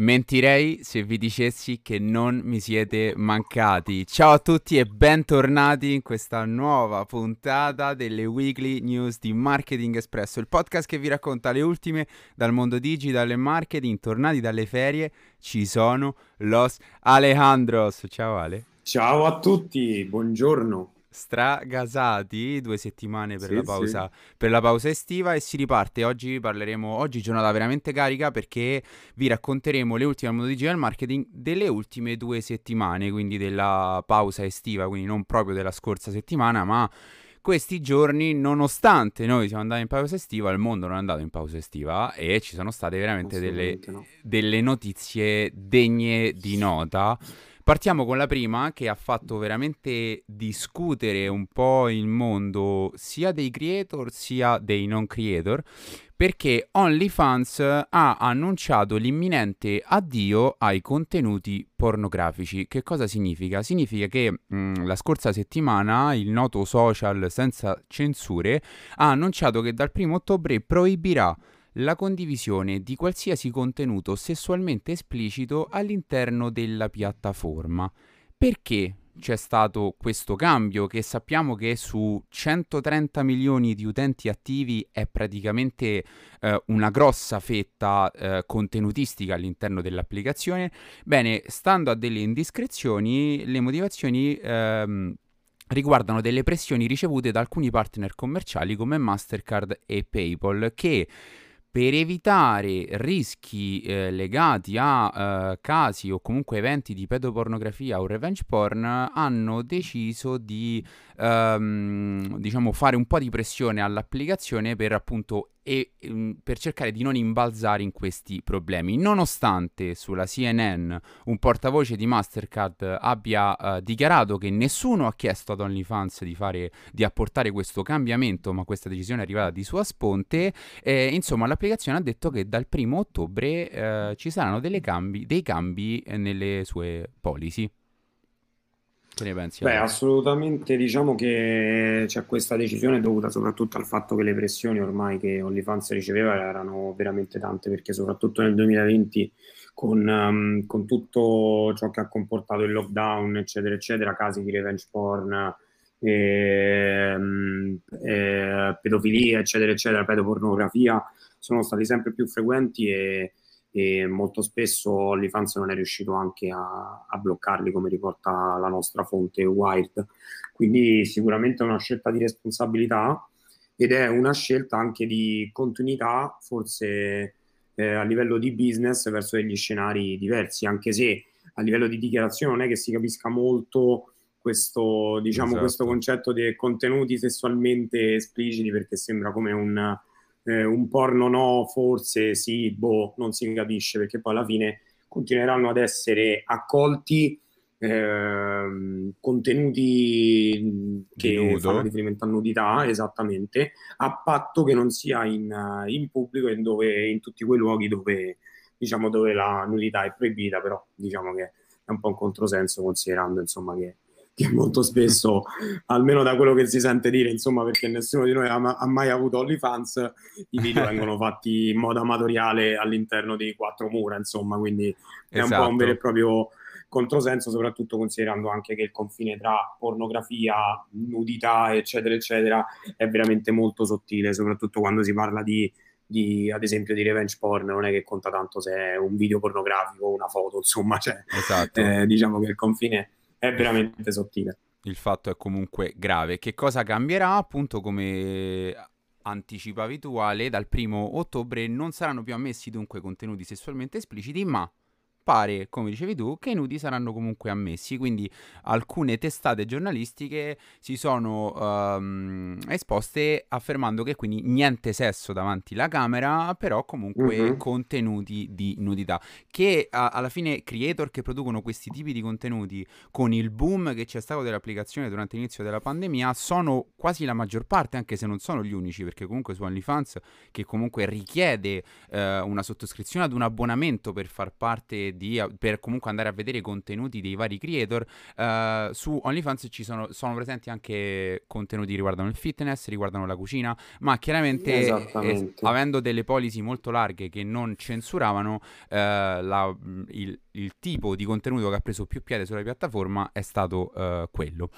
Mentirei se vi dicessi che non mi siete mancati. Ciao a tutti e bentornati in questa nuova puntata delle Weekly News di Marketing Espresso, il podcast che vi racconta le ultime dal mondo digital e marketing. Tornati dalle ferie ci sono Los Alejandros. Ciao Ale. Ciao a tutti, buongiorno stragasati due settimane per, sì, la pausa, sì. per, la pausa, estiva e si riparte. Oggi parleremo, oggi giornata veramente carica perché vi racconteremo le ultime al mondo digital marketing delle ultime due settimane, quindi della pausa estiva, quindi non proprio della scorsa settimana, ma questi giorni, nonostante noi siamo andati in pausa estiva, il mondo non è andato in pausa estiva e ci sono state veramente delle, no. delle notizie degne di nota. Partiamo con la prima che ha fatto veramente discutere un po' il mondo sia dei creator sia dei non creator perché OnlyFans ha annunciato l'imminente addio ai contenuti pornografici. Che cosa significa? Significa che mh, mm, la scorsa settimana il noto social senza censure ha annunciato che dal 1 ottobre proibirà la condivisione di qualsiasi contenuto sessualmente esplicito all'interno della piattaforma. Perché c'è stato questo cambio che sappiamo che su 130 milioni di utenti attivi è praticamente eh, una grossa fetta eh, contenutistica all'interno dell'applicazione. Bene, stando a delle indiscrezioni, le motivazioni ehm, riguardano delle pressioni ricevute da alcuni partner commerciali come Mastercard e PayPal che per evitare rischi eh, legati a eh, casi o comunque eventi di pedopornografia o revenge porn hanno deciso di ehm, diciamo fare un po' di pressione all'applicazione per appunto e mm, per cercare di non imbalzare in questi problemi. Nonostante sulla CNN un portavoce di Mastercard abbia uh, dichiarato che nessuno ha chiesto ad OnlyFans di, fare, di apportare questo cambiamento, ma questa decisione è arrivata di sua sponte, eh, insomma l'applicazione ha detto che dal primo ottobre eh, ci saranno cambi, dei cambi nelle sue policy. Che ne pensi? Beh, assolutamente diciamo che c'è questa decisione dovuta soprattutto al fatto che le pressioni ormai che OnlyFans riceveva erano veramente tante, perché soprattutto nel 2020 con, um, con tutto ciò che ha comportato il lockdown, eccetera, eccetera, casi di revenge porn, e, ehm, e, eh, pedofilia, eccetera, eccetera, pedopornografia, sono stati sempre più frequenti e e molto spesso OnlyFans non è riuscito anche a, a, bloccarli come riporta la nostra fonte Wired quindi sicuramente è una scelta di responsabilità ed è una scelta anche di continuità forse eh, a livello di business verso degli scenari diversi anche se a livello di dichiarazione non è che si capisca molto questo, diciamo, esatto. questo concetto di contenuti sessualmente espliciti perché sembra come un eh, un porno no, forse sì, boh, non si capisce perché poi alla fine continueranno ad essere accolti eh, contenuti che fanno riferimento a nudità, esattamente, a patto che non sia in, in pubblico e dove, in tutti quei luoghi dove, diciamo, dove la nudità è proibita, però diciamo che è un po' un controsenso considerando insomma che che molto spesso, almeno da quello che si sente dire, insomma, perché nessuno di noi ha, ha mai avuto OnlyFans, i video vengono fatti in modo amatoriale all'interno di quattro mura, insomma, quindi è esatto. un po' un vero e esatto. proprio controsenso, soprattutto considerando anche che il confine tra pornografia, nudità, eccetera, eccetera, è veramente molto sottile, soprattutto quando si parla di, di, ad esempio di revenge porn, non è che conta tanto se è un video pornografico o una foto, insomma, cioè, esatto. eh, diciamo che il confine è veramente sottile. Il fatto è comunque grave. Che cosa cambierà? Appunto, come anticipavi tu, Ale, dal primo ottobre non saranno più ammessi dunque contenuti sessualmente espliciti, ma pare, come dicevi tu, che i nudi saranno comunque ammessi, quindi alcune testate giornalistiche si sono um, esposte affermando che quindi niente sesso davanti alla camera, però comunque mm-hmm. contenuti di nudità, che a- alla fine creator che producono questi tipi di contenuti con il boom che c'è stato dell'applicazione durante l'inizio della pandemia sono quasi la maggior parte, anche se non sono gli unici, perché comunque su OnlyFans che comunque richiede uh, una sottoscrizione ad un abbonamento per far parte di, per comunque andare a vedere i contenuti dei vari creator, uh, su OnlyFans ci sono, sono, presenti anche contenuti riguardano il fitness, riguardano la cucina, ma chiaramente es- avendo delle policy molto larghe che non censuravano, uh, la, il, il, tipo di contenuto che ha preso più piede sulla piattaforma è stato uh, quello.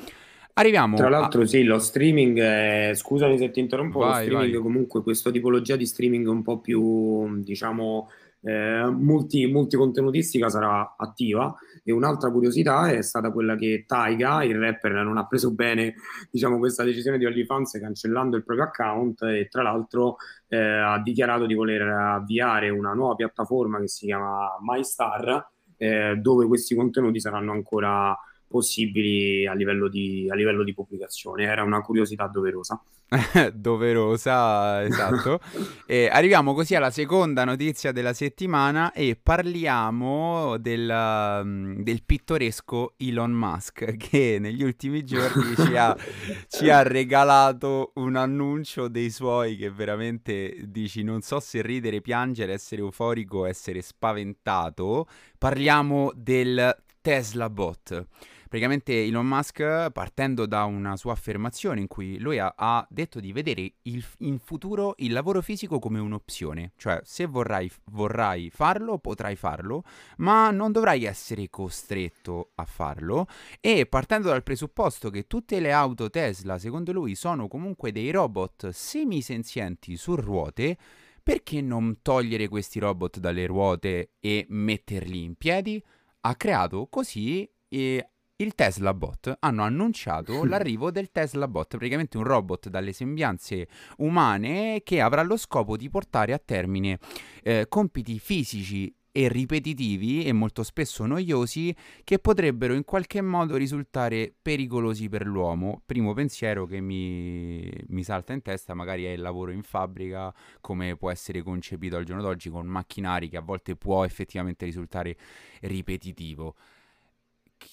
Arriviamo Tra l'altro, a... sì, lo streaming, è... scusami se ti interrompo, vai, lo streaming vai. comunque, questa tipologia di streaming un po' più, diciamo, eh, multi, multicontenutistica sarà attiva. E un'altra curiosità è stata quella che Taiga, il rapper, non ha preso bene diciamo, questa decisione di OnlyFans cancellando il proprio account e tra l'altro eh, ha dichiarato di voler avviare una nuova piattaforma che si chiama MyStar, eh, dove questi contenuti saranno ancora possibili a livello di, a livello di pubblicazione. Era una curiosità doverosa. doverosa, esatto. e arriviamo così alla seconda notizia della settimana e parliamo del, mm, del pittoresco Elon Musk che negli ultimi giorni ci, ha, ci ha regalato un annuncio dei suoi che veramente dici non so se ridere, piangere, essere euforico, essere spaventato. Parliamo del Tesla Bot. Praticamente Elon Musk, partendo da una sua affermazione in cui lui ha, ha detto di vedere il, in futuro il lavoro fisico come un'opzione, cioè se vorrai, vorrai farlo potrai farlo, ma non dovrai essere costretto a farlo e partendo dal presupposto che tutte le auto Tesla, secondo lui, sono comunque dei robot semisenzienti su ruote, perché non togliere questi robot dalle ruote e metterli in piedi? Ha creato così e il Tesla Bot hanno annunciato l'arrivo del Tesla Bot, praticamente un robot dalle sembianze umane che avrà lo scopo di portare a termine eh, compiti fisici e ripetitivi e molto spesso noiosi che potrebbero in qualche modo risultare pericolosi per l'uomo. Primo pensiero che mi, mi, salta in testa magari è il lavoro in fabbrica, come può essere concepito al giorno d'oggi con macchinari che a volte può effettivamente risultare ripetitivo.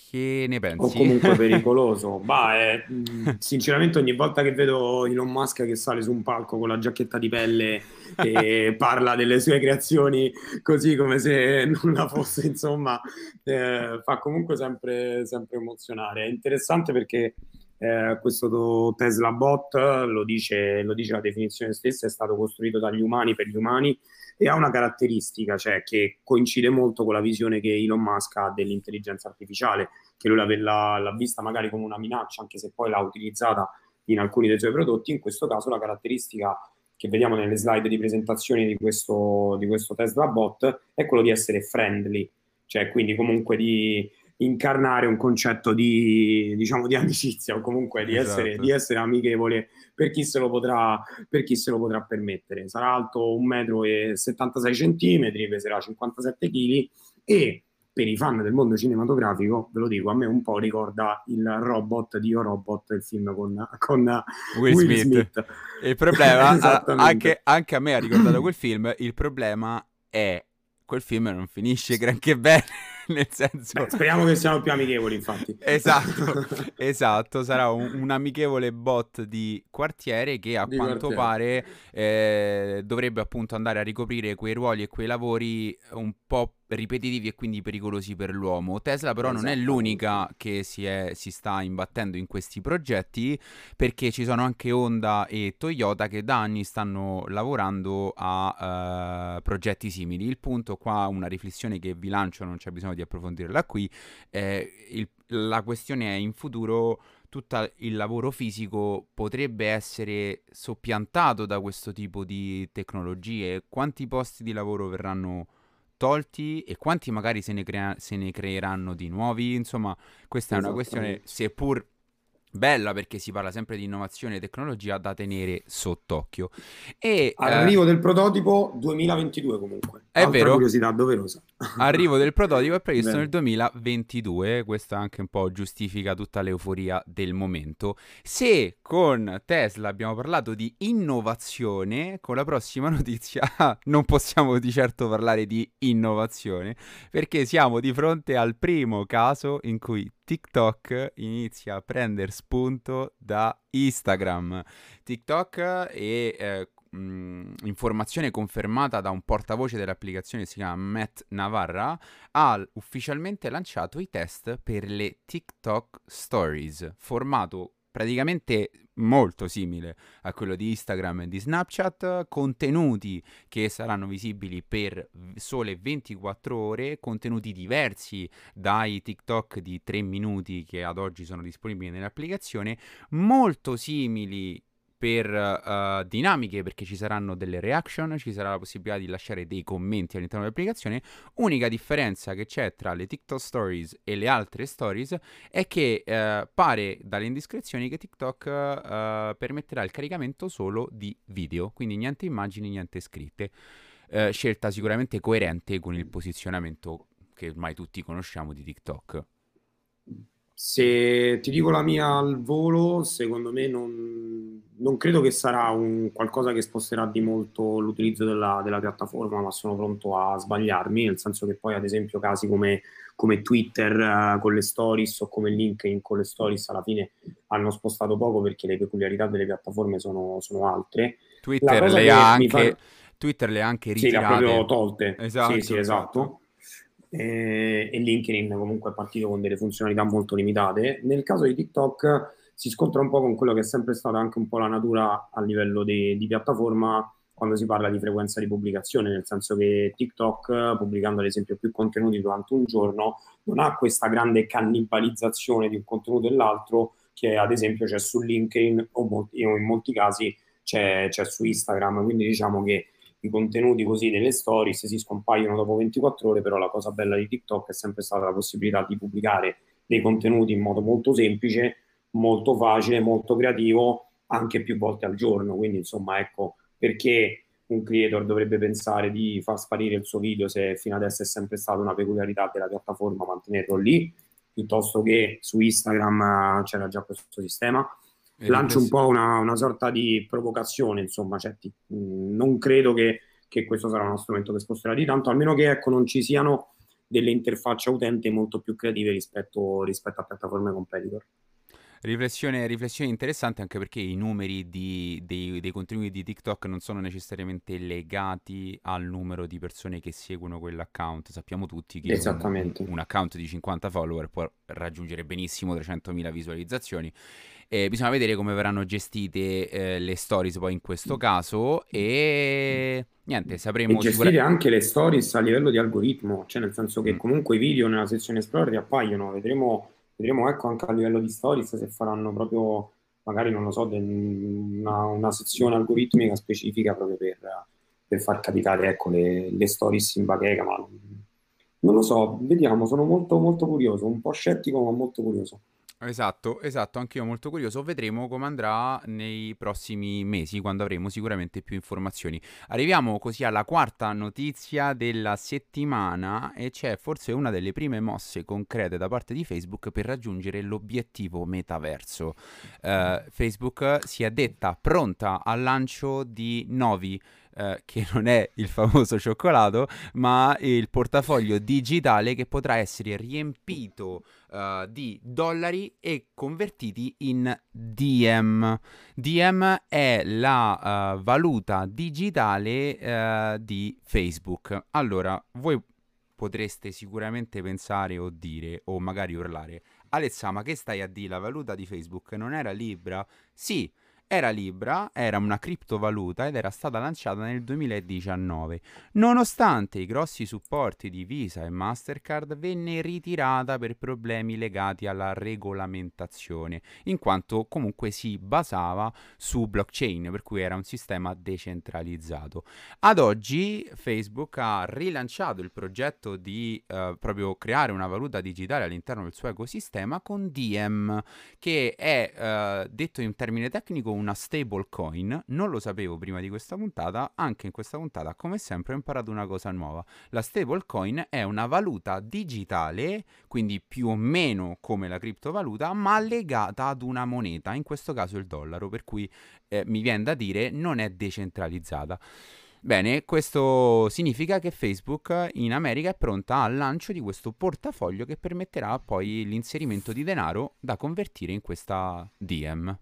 Che ne pensi? O comunque pericoloso. bah, è, mm, sinceramente ogni volta che vedo Elon Musk che sale su un palco con la giacchetta di pelle e parla delle sue creazioni così come se nulla fosse, insomma, eh, fa comunque sempre, sempre emozionare. È interessante perché eh, questo Tesla Bot, lo dice, lo dice la definizione stessa, è stato costruito dagli umani per gli umani e ha una caratteristica, cioè che coincide molto con la visione che Elon Musk ha dell'intelligenza artificiale, che lui l'ha, l'ha vista magari come una minaccia, anche se poi l'ha utilizzata in alcuni dei suoi prodotti. In questo caso la caratteristica che vediamo nelle slide di presentazione di questo, di questo Tesla Bot è quello di essere friendly, cioè quindi comunque di incarnare un concetto di, diciamo, di amicizia o comunque di, esatto. essere, di essere amichevole per chi, se lo potrà, per chi se lo potrà permettere. Sarà alto 1,76 m, peserà 57 kg e per i fan del mondo cinematografico, ve lo dico, a me un po' ricorda il robot di Io Robot, il film con, con Will, Will Smith. Smith. Il problema, anche, anche a me ha ricordato quel film, il problema è quel film non finisce granché bene. nel senso... Beh, speriamo che siano più amichevoli, infatti. esatto, esatto, sarà un, un, amichevole bot di quartiere che a di quanto quartiere. pare eh, dovrebbe appunto andare a ricoprire quei ruoli e quei lavori un po' ripetitivi e quindi pericolosi per l'uomo. Tesla però esatto. non è l'unica che si, è, si, sta imbattendo in questi progetti perché ci sono anche Honda e Toyota che da anni stanno lavorando a uh, progetti simili. Il punto qua, una riflessione che vi lancio, non c'è bisogno di approfondirla qui, eh, il, la questione è in futuro tutto il lavoro fisico potrebbe essere soppiantato da questo tipo di tecnologie. Quanti posti di lavoro verranno tolti e quanti magari se ne, crea- se ne creeranno di nuovi. Insomma, questa è una questione, seppur bella perché si parla sempre di innovazione e tecnologia da tenere sott'occhio. E, Arrivo eh, del prototipo 2022 comunque. È Altra vero. curiosità doverosa. Arrivo del prototipo è previsto nel 2022, questo anche un po' giustifica tutta l'euforia del momento. Se con Tesla abbiamo parlato di innovazione, con la prossima notizia non possiamo di certo parlare di innovazione, perché siamo di fronte al primo caso in cui TikTok inizia a prendere spunto da Instagram. TikTok e eh, mh, informazione confermata da un portavoce dell'applicazione che si chiama Matt Navarra, ha ufficialmente lanciato i test per le TikTok Stories, formato praticamente molto simile a quello di Instagram e di Snapchat, contenuti che saranno visibili per sole 24 ore, contenuti diversi dai TikTok di 3 minuti che ad oggi sono disponibili nell'applicazione, molto simili per uh, dinamiche perché ci saranno delle reaction, ci sarà la possibilità di lasciare dei commenti all'interno dell'applicazione. Unica differenza che c'è tra le TikTok Stories e le altre stories è che uh, pare dalle indiscrezioni che TikTok uh, permetterà il caricamento solo di video, quindi niente immagini, niente scritte. scelta sicuramente coerente con il posizionamento che ormai tutti conosciamo di TikTok. Se ti dico la mia al volo, secondo me non, non credo che sarà un qualcosa che sposterà di molto l'utilizzo della, della, piattaforma, ma sono pronto a sbagliarmi, nel senso che poi ad esempio casi come, come Twitter uh, con le stories o come LinkedIn con le stories alla fine hanno spostato poco perché le peculiarità delle piattaforme sono, sono altre. Twitter le, ha anche, fa... Twitter le ha anche ritirate. Sì, le ha proprio tolte. Esatto, sì, sì, esatto. esatto eh, e LinkedIn comunque è partito con delle funzionalità molto limitate. Nel caso di TikTok si scontra un po' con quello che è sempre stata anche un po' la natura a livello di, di piattaforma quando si parla di frequenza di pubblicazione, nel senso che TikTok, pubblicando ad esempio più contenuti durante un giorno, non ha questa grande cannibalizzazione di un contenuto e l'altro che ad esempio c'è su LinkedIn o, in molti casi c'è, c'è su Instagram. Quindi diciamo che i contenuti così delle stories si scompaiono dopo 24 ore, però la cosa bella di TikTok è sempre stata la possibilità di pubblicare dei contenuti in modo molto semplice, molto facile, molto creativo, anche più volte al giorno. Quindi, insomma, ecco perché un creator dovrebbe pensare di far sparire il suo video se fino adesso è sempre stata una peculiarità della piattaforma mantenerlo lì, piuttosto che su Instagram c'era già questo sistema lancio un po' una, una, sorta di provocazione, insomma, cioè, ti, non credo che, che, questo sarà uno strumento che sposterà di tanto, almeno che ecco, non ci siano delle interfacce utente molto più creative rispetto, rispetto a piattaforme competitor. Riflessione, riflessione, interessante anche perché i numeri di, dei, dei, contenuti di TikTok non sono necessariamente legati al numero di persone che seguono quell'account. Sappiamo tutti che un, un, account di 50 follower può raggiungere benissimo 300.000 visualizzazioni eh, bisogna vedere come verranno gestite eh, le stories poi in questo caso e niente, sapremo... E gestire sicura... anche le stories a livello di algoritmo, cioè nel senso che mm. comunque i video nella sezione Explorer appaiono, vedremo, vedremo ecco anche a livello di stories se faranno proprio, magari non lo so, una, una sezione algoritmica specifica proprio per, per far capitare ecco, le, le stories in bacheca, ma non lo so, vediamo, sono molto molto curioso, un po' scettico ma molto curioso. Esatto, esatto, anch'io molto curioso. Vedremo come andrà nei prossimi mesi, quando avremo sicuramente più informazioni. Arriviamo così alla quarta notizia della settimana e c'è forse una delle prime mosse concrete da parte di Facebook per raggiungere l'obiettivo metaverso. Uh, Facebook si è detta pronta al lancio di nuovi eh, che non è il famoso cioccolato, ma il portafoglio digitale che potrà essere riempito uh, di dollari e convertiti in DM. DM è la uh, valuta digitale uh, di Facebook. Allora, voi potreste sicuramente pensare o dire o magari urlare Alezza, ma che stai a dire? La valuta di Facebook non era Libra? Sì, era Libra, era una criptovaluta ed era stata lanciata nel 2019. Nonostante i grossi supporti di Visa e Mastercard, venne ritirata per problemi legati alla regolamentazione, in quanto comunque si basava su blockchain, per cui era un sistema decentralizzato. Ad oggi Facebook ha rilanciato il progetto di eh, proprio creare una valuta digitale all'interno del suo ecosistema con Diem, che è eh, detto in termine tecnico una stablecoin, non lo sapevo prima di questa puntata, anche in questa puntata come sempre ho imparato una cosa nuova. La stablecoin è una valuta digitale, quindi più o meno come la criptovaluta, ma legata ad una moneta, in questo caso il dollaro, per cui eh, mi viene da dire non è decentralizzata. Bene, questo significa che Facebook in America è pronta al lancio di questo portafoglio che permetterà poi l'inserimento di denaro da convertire in questa DM.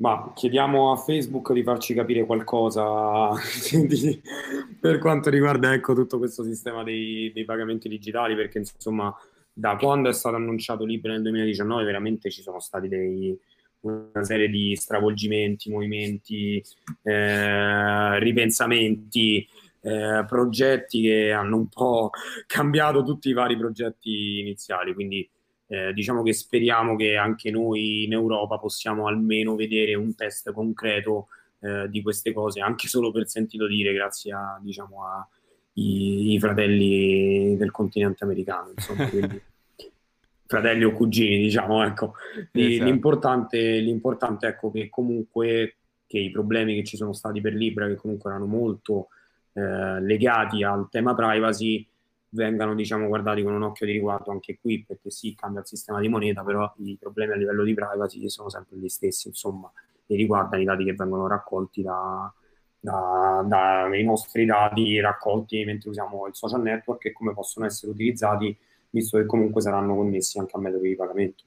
Ma chiediamo a Facebook di farci capire qualcosa per quanto riguarda ecco, tutto questo sistema dei, dei, pagamenti digitali, perché insomma da quando è stato annunciato Libra nel 2019 veramente ci sono stati dei, una serie di stravolgimenti, movimenti, eh, ripensamenti, eh, progetti che hanno un po' cambiato tutti i vari progetti iniziali, quindi eh, diciamo che speriamo che anche noi in Europa possiamo almeno vedere un test concreto eh, di queste cose, anche solo per sentito dire, grazie a, diciamo, ai fratelli del continente americano, insomma, quindi, fratelli o cugini, diciamo, ecco. Esatto. L'importante, l'importante, ecco, che comunque che i problemi che ci sono stati per Libra, che comunque erano molto eh, legati al tema privacy, vengano diciamo, guardati con un occhio di riguardo anche qui, perché sì, cambia il sistema di moneta, però i problemi a livello di privacy sono sempre gli stessi, insomma, e riguardano i dati che vengono raccolti da, da, dai nostri dati raccolti mentre usiamo il social network e come possono essere utilizzati, visto che comunque saranno connessi anche a metodi di pagamento.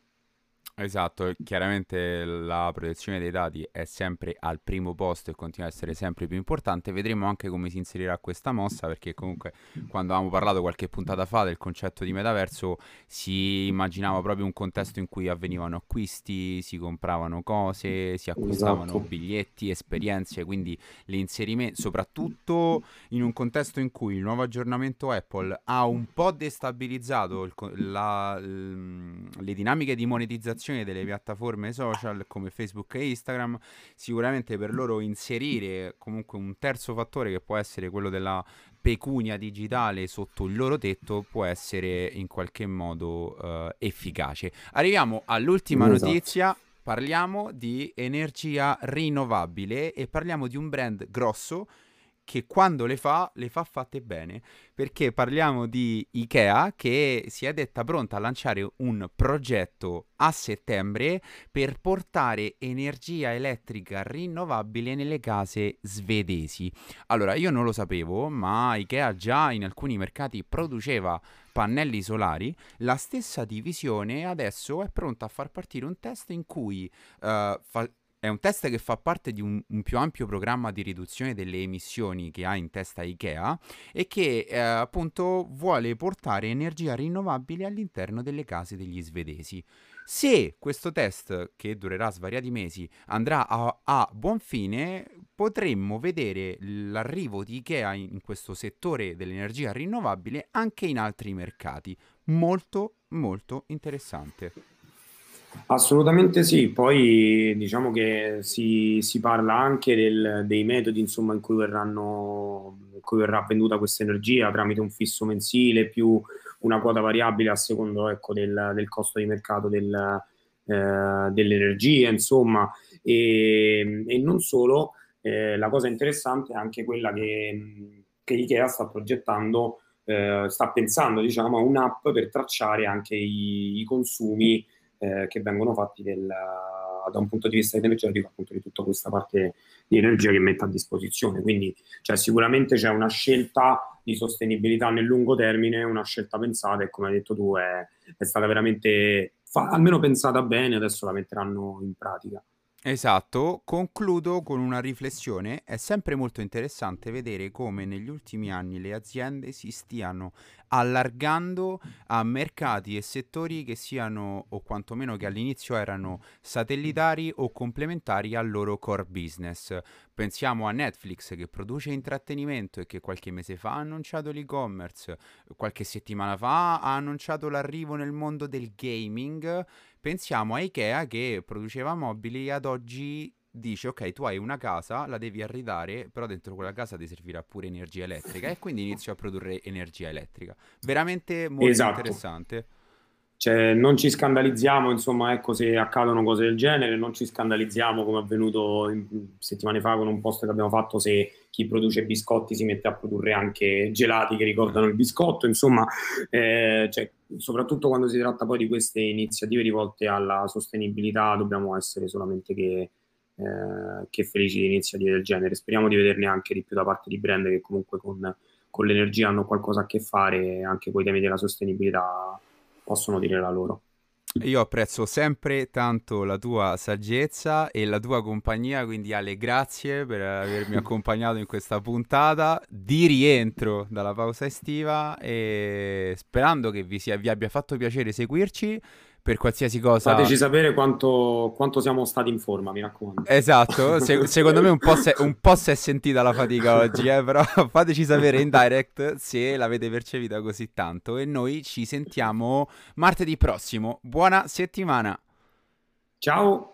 Esatto, chiaramente la protezione dei dati è sempre al primo posto e continua a essere sempre più importante. Vedremo anche come si inserirà questa mossa, perché comunque quando avevamo parlato qualche puntata fa del concetto di metaverso si immaginava proprio un contesto in cui avvenivano acquisti, si compravano cose, si acquistavano esatto. biglietti, esperienze, quindi l'inserimento, soprattutto in un contesto in cui il nuovo aggiornamento Apple ha un po' destabilizzato il, la, le dinamiche di monetizzazione monetizzazione delle piattaforme social come Facebook e Instagram, sicuramente per loro inserire comunque un terzo fattore che può essere quello della pecunia digitale sotto il loro tetto può essere in qualche modo uh, efficace. Arriviamo all'ultima esatto. notizia. Parliamo di energia rinnovabile e parliamo di un brand grosso che quando le fa, le fa fatte bene, perché parliamo di Ikea che si è detta pronta a lanciare un progetto a settembre per portare energia elettrica rinnovabile nelle case svedesi. Allora, io non lo sapevo, ma Ikea già in alcuni mercati produceva pannelli solari, la stessa divisione adesso è pronta a far partire un test in cui uh, fa- è un test che fa parte di un, un, più ampio programma di riduzione delle emissioni che ha in testa IKEA e che eh, appunto vuole portare energia rinnovabile all'interno delle case degli svedesi. Se questo test, che durerà svariati mesi, andrà a, a buon fine, potremmo vedere l'arrivo di IKEA in questo settore dell'energia rinnovabile anche in altri mercati. Molto, molto interessante. Assolutamente sì, poi diciamo che si, si parla anche del, dei metodi insomma, in, cui verranno, in cui verrà venduta questa energia tramite un fisso mensile più una quota variabile a secondo ecco, del, del, costo di mercato del, eh, dell'energia, insomma, e, e non solo, eh, la cosa interessante è anche quella che, che Ikea sta progettando, eh, sta pensando diciamo, a un'app per tracciare anche i, i consumi eh, che vengono fatti del, da un punto di vista energetico, appunto di tutta questa parte di energia che mette a disposizione. Quindi cioè, sicuramente c'è una scelta di sostenibilità nel lungo termine, una scelta pensata e come hai detto tu è, è stata veramente fa, almeno pensata bene, adesso la metteranno in pratica. Esatto, concludo con una riflessione. È sempre molto interessante vedere come negli ultimi anni le aziende si stiano allargando a mercati e settori che siano, o quantomeno che all'inizio erano satellitari o complementari al loro core business. Pensiamo a Netflix che produce intrattenimento e che qualche mese fa ha annunciato l'e-commerce, qualche settimana fa ha annunciato l'arrivo nel mondo del gaming. Pensiamo a Ikea che produceva mobili e ad oggi dice ok tu hai una casa la devi arredare però dentro quella casa ti servirà pure energia elettrica. E quindi inizio a produrre energia elettrica. Veramente molto esatto. interessante. Cioè, non ci scandalizziamo insomma ecco se accadono cose del genere non ci scandalizziamo come è avvenuto settimane fa con un post che abbiamo fatto se chi produce biscotti si mette a produrre anche gelati che ricordano il biscotto insomma eh, cioè, soprattutto quando si tratta poi di queste iniziative rivolte alla sostenibilità dobbiamo essere solamente che eh, che felici di iniziative del genere. Speriamo di vederne anche di più da parte di brand che comunque con, con l'energia hanno qualcosa a che fare e anche con i temi della sostenibilità possono dire la loro. Io apprezzo sempre tanto la tua saggezza e la tua compagnia, quindi Ale, grazie per avermi accompagnato in questa puntata di rientro dalla pausa estiva e sperando che vi, sia, vi abbia fatto piacere seguirci per qualsiasi cosa. Fateci sapere quanto, quanto siamo stati in forma, mi raccomando. Esatto, se, secondo me un po, se, un po' si è sentita la fatica oggi, eh, però fateci sapere in direct se l'avete percepita così tanto e noi ci sentiamo martedì prossimo. Buona settimana. Ciao.